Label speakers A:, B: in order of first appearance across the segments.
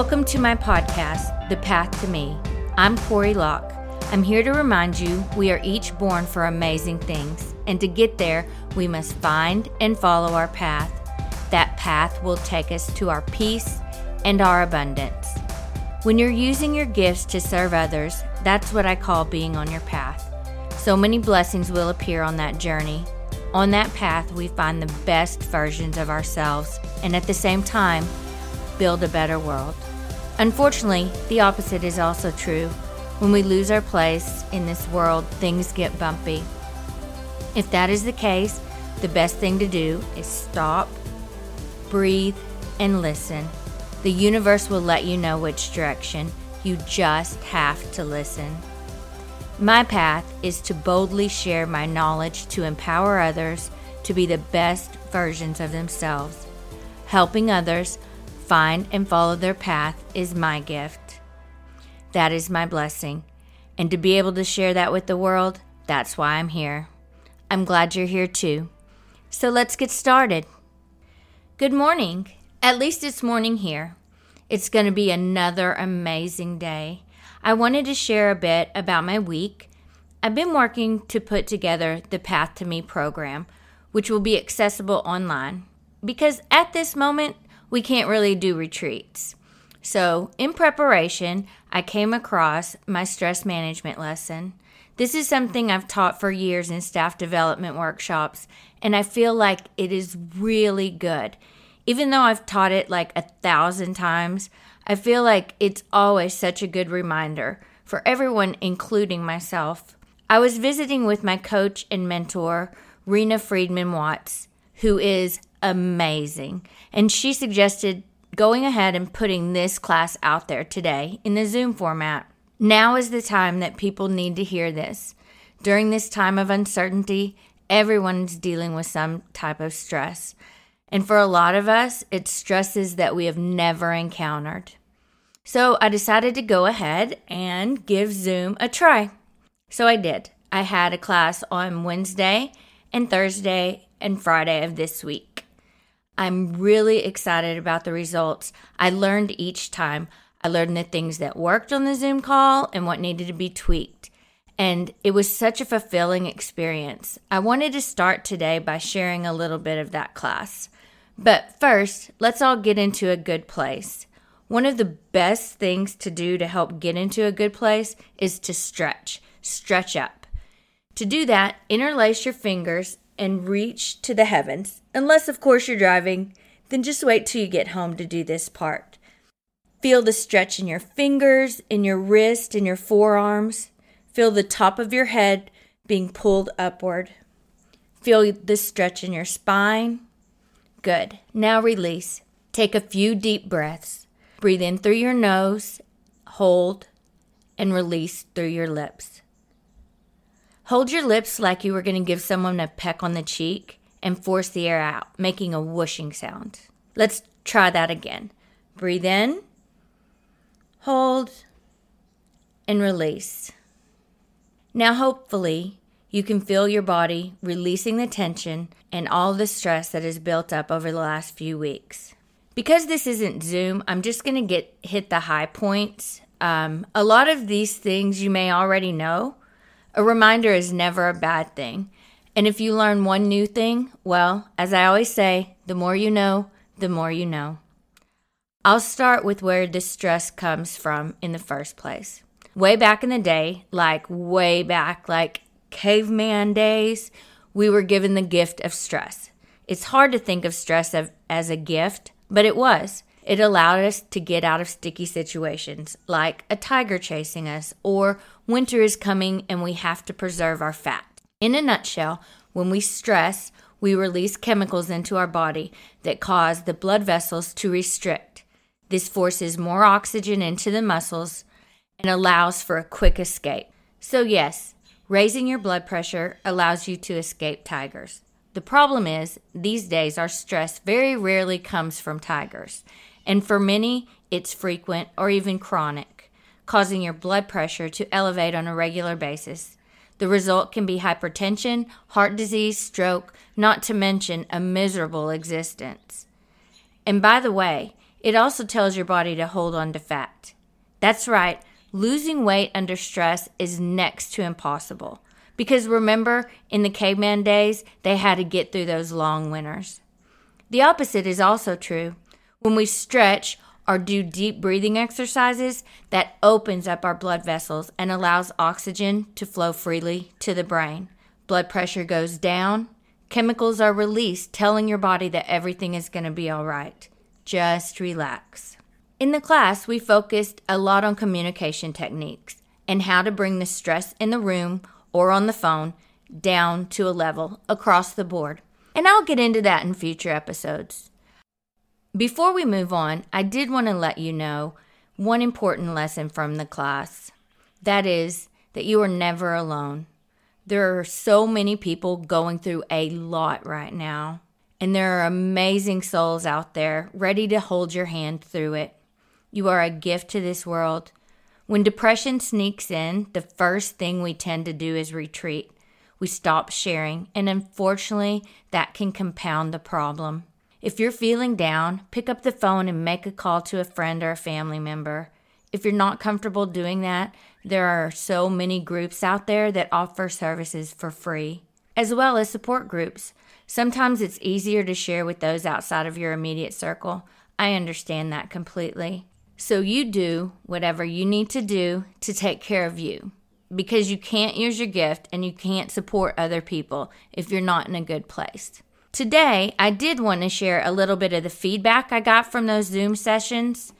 A: Welcome to my podcast, The Path to Me. I'm Corey Locke. I'm here to remind you we are each born for amazing things, and to get there, we must find and follow our path. That path will take us to our peace and our abundance. When you're using your gifts to serve others, that's what I call being on your path. So many blessings will appear on that journey. On that path, we find the best versions of ourselves and at the same time, build a better world. Unfortunately, the opposite is also true. When we lose our place in this world, things get bumpy. If that is the case, the best thing to do is stop, breathe, and listen. The universe will let you know which direction. You just have to listen. My path is to boldly share my knowledge to empower others to be the best versions of themselves. Helping others find and follow their path is my gift. That is my blessing. And to be able to share that with the world, that's why I'm here. I'm glad you're here too. So let's get started. Good morning. At least it's morning here. It's going to be another amazing day. I wanted to share a bit about my week. I've been working to put together the Path to Me program, which will be accessible online, because at this moment, we can't really do retreats. So, in preparation, I came across my stress management lesson. This is something I've taught for years in staff development workshops, and I feel like it is really good. Even though I've taught it like a thousand times, I feel like it's always such a good reminder for everyone, including myself. I was visiting with my coach and mentor, Rena Friedman Watts, who is amazing, and she suggested going ahead and putting this class out there today in the Zoom format. Now is the time that people need to hear this. During this time of uncertainty, everyone's dealing with some type of stress. And for a lot of us, it's stresses that we have never encountered. So I decided to go ahead and give Zoom a try. So I did. I had a class on Wednesday and Thursday and Friday of this week. I'm really excited about the results. I learned each time. I learned the things that worked on the Zoom call and what needed to be tweaked. And it was such a fulfilling experience. I wanted to start today by sharing a little bit of that class. But first, let's all get into a good place. One of the best things to do to help get into a good place is to stretch. Stretch up. To do that, interlace your fingers and reach to the heavens. Unless, of course, you're driving, then just wait till you get home to do this part. Feel the stretch in your fingers, in your wrist, in your forearms. Feel the top of your head being pulled upward. Feel the stretch in your spine Good. Now release. Take a few deep breaths. Breathe in through your nose, hold, and release through your lips. Hold your lips like you were going to give someone a peck on the cheek and force the air out, making a whooshing sound. Let's try that again. Breathe in, hold, and release. Now, hopefully, you can feel your body releasing the tension and all the stress that has built up over the last few weeks. Because this isn't Zoom, I'm just going to get hit the high points. Um, a lot of these things you may already know. A reminder is never a bad thing. And if you learn one new thing, well, as I always say, the more you know, the more you know. I'll start with where the stress comes from in the first place. Way back in the day, like way back, like caveman days, we were given the gift of stress. It's hard to think of stress as a gift, but it was. It allowed us to get out of sticky situations like a tiger chasing us or winter is coming and we have to preserve our fat. In a nutshell, when we stress, we release chemicals into our body that cause the blood vessels to restrict. This forces more oxygen into the muscles and allows for a quick escape. So, yes, Raising your blood pressure allows you to escape tigers. The problem is, these days, our stress very rarely comes from tigers, and for many, it's frequent or even chronic, causing your blood pressure to elevate on a regular basis. The result can be hypertension, heart disease, stroke, not to mention a miserable existence. And by the way, It also tells your body to hold on to fat. That's right, losing weight under stress is next to impossible. Because remember, in the caveman days, they had to get through those long winters. The opposite is also true. When we stretch or do deep breathing exercises, that opens up our blood vessels and allows oxygen to flow freely to the brain. Blood pressure goes down, chemicals are released, telling your body that everything is going to be all right. Just relax. In the class, we focused a lot on communication techniques and how to bring the stress in the room or on the phone down to a level across the board. And I'll get into that in future episodes. Before we move on, I did want to let you know one important lesson from the class. That is that you are never alone. There are so many people going through a lot right now, and there are amazing souls out there ready to hold your hand through it. You are a gift to this world. When depression sneaks in, the first thing we tend to do is retreat. We stop sharing, and unfortunately, that can compound the problem. If you're feeling down, pick up the phone and make a call to a friend or a family member. If you're not comfortable doing that, there are so many groups out there that offer services for free, as well as support groups. Sometimes it's easier to share with those outside of your immediate circle. I understand that completely. So you do whatever you need to do to take care of you because you can't use your gift and you can't support other people if you're not in a good place. Today, I did want to share a little bit of the feedback I got from those Zoom sessions.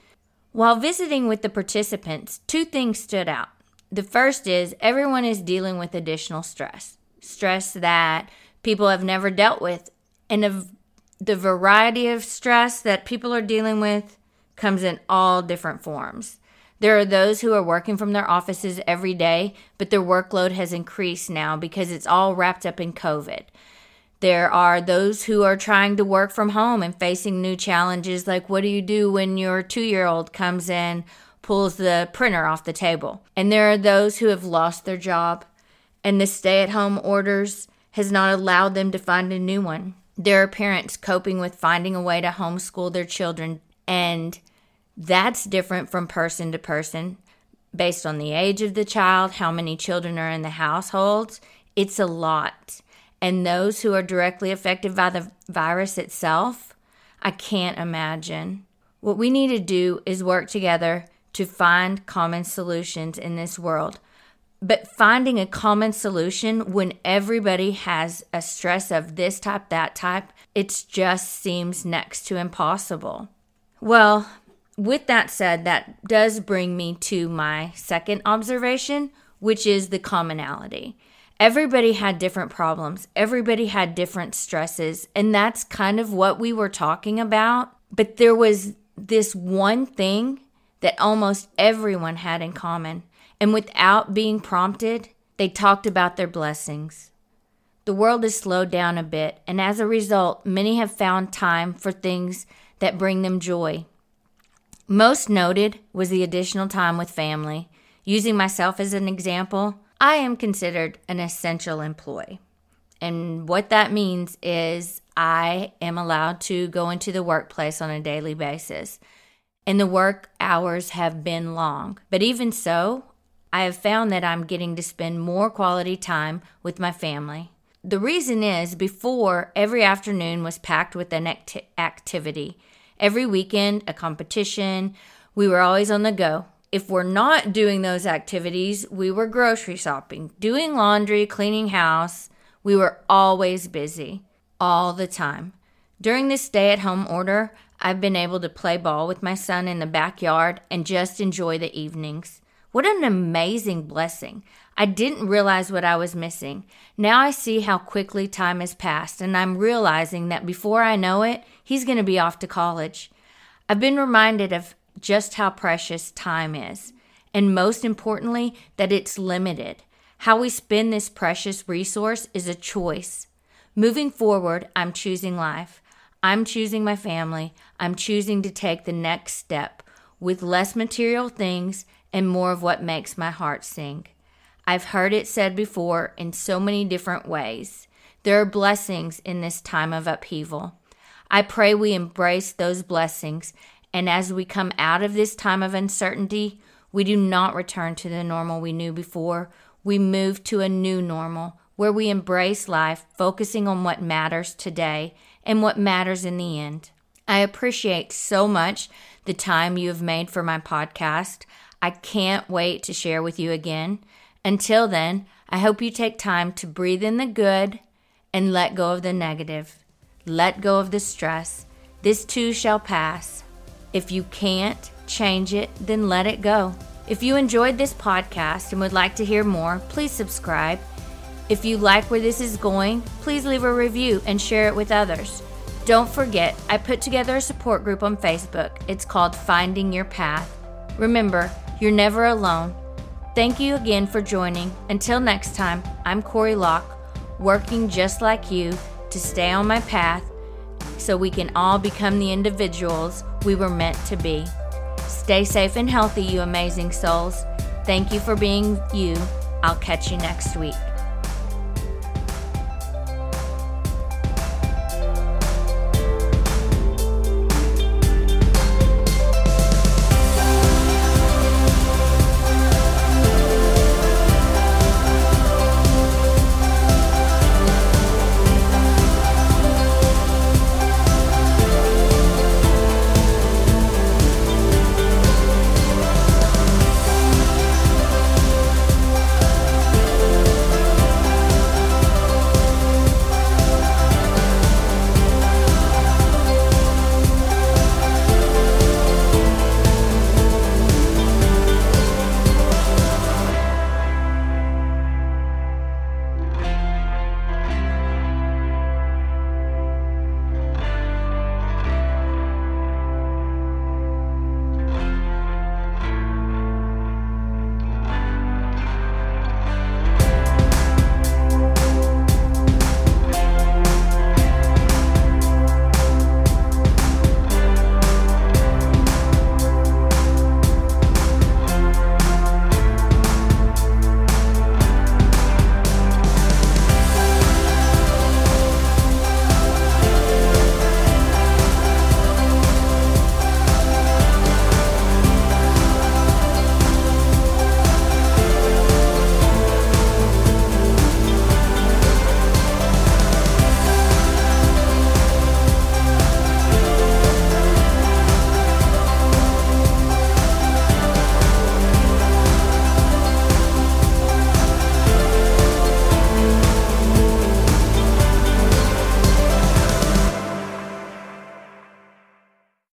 A: While visiting with the participants, two things stood out. The first is everyone is dealing with additional stress, stress that people have never dealt with. And the variety of stress that people are dealing with comes in all different forms. There are those who are working from their offices every day, but their workload has increased now because it's all wrapped up in COVID. There are those who are trying to work from home and facing new challenges like what do you do when your two year old comes in, pulls the printer off the table? And there are those who have lost their job and the stay at home orders has not allowed them to find a new one. There are parents coping with finding a way to homeschool their children, and that's different from person to person based on the age of the child, how many children are in the household. It's a lot and those who are directly affected by the virus itself, I can't imagine. What we need to do is work together to find common solutions in this world. But finding a common solution when everybody has a stress of this type, that type, it just seems next to impossible. Well, with that said, that does bring me to my second observation, which is the commonality everybody had different problems, everybody had different stresses, and that's kind of what we were talking about. But there was this one thing that almost everyone had in common, and without being prompted, they talked about their blessings. The world has slowed down a bit, and as a result, many have found time for things that bring them joy. Most noted was the additional time with family. Using myself as an example, I am considered an essential employee. And what that means is I am allowed to go into the workplace on a daily basis. And the work hours have been long. But even so, I have found that I'm getting to spend more quality time with my family. The reason is before every afternoon was packed with an acti- activity. Every weekend, a competition. We were always on the go if we're not doing those activities, we were grocery shopping, doing laundry, cleaning house. We were always busy, all the time. During this stay at home order, I've been able to play ball with my son in the backyard and just enjoy the evenings. What an amazing blessing. I didn't realize what I was missing. Now I see how quickly time has passed, and I'm realizing that before I know it, he's going to be off to college. I've been reminded of just how precious time is, and most importantly, that it's limited. How we spend this precious resource is a choice. Moving forward, I'm choosing life. I'm choosing my family. I'm choosing to take the next step with less material things and more of what makes my heart sing. I've heard it said before in so many different ways. There are blessings in this time of upheaval. I pray we embrace those blessings And as we come out of this time of uncertainty, we do not return to the normal we knew before. We move to a new normal where we embrace life, focusing on what matters today and what matters in the end. I appreciate so much the time you have made for my podcast. I can't wait to share with you again. Until then, I hope you take time to breathe in the good and let go of the negative. Let go of the stress. This too shall pass. If you can't change it, then let it go. If you enjoyed this podcast and would like to hear more, please subscribe. If you like where this is going, please leave a review and share it with others. Don't forget, I put together a support group on Facebook. It's called Finding Your Path. Remember, you're never alone. Thank you again for joining. Until next time, I'm Corey Locke, working just like you to stay on my path so we can all become the individuals we were meant to be. Stay safe and healthy, you amazing souls. Thank you for being you. I'll catch you next week.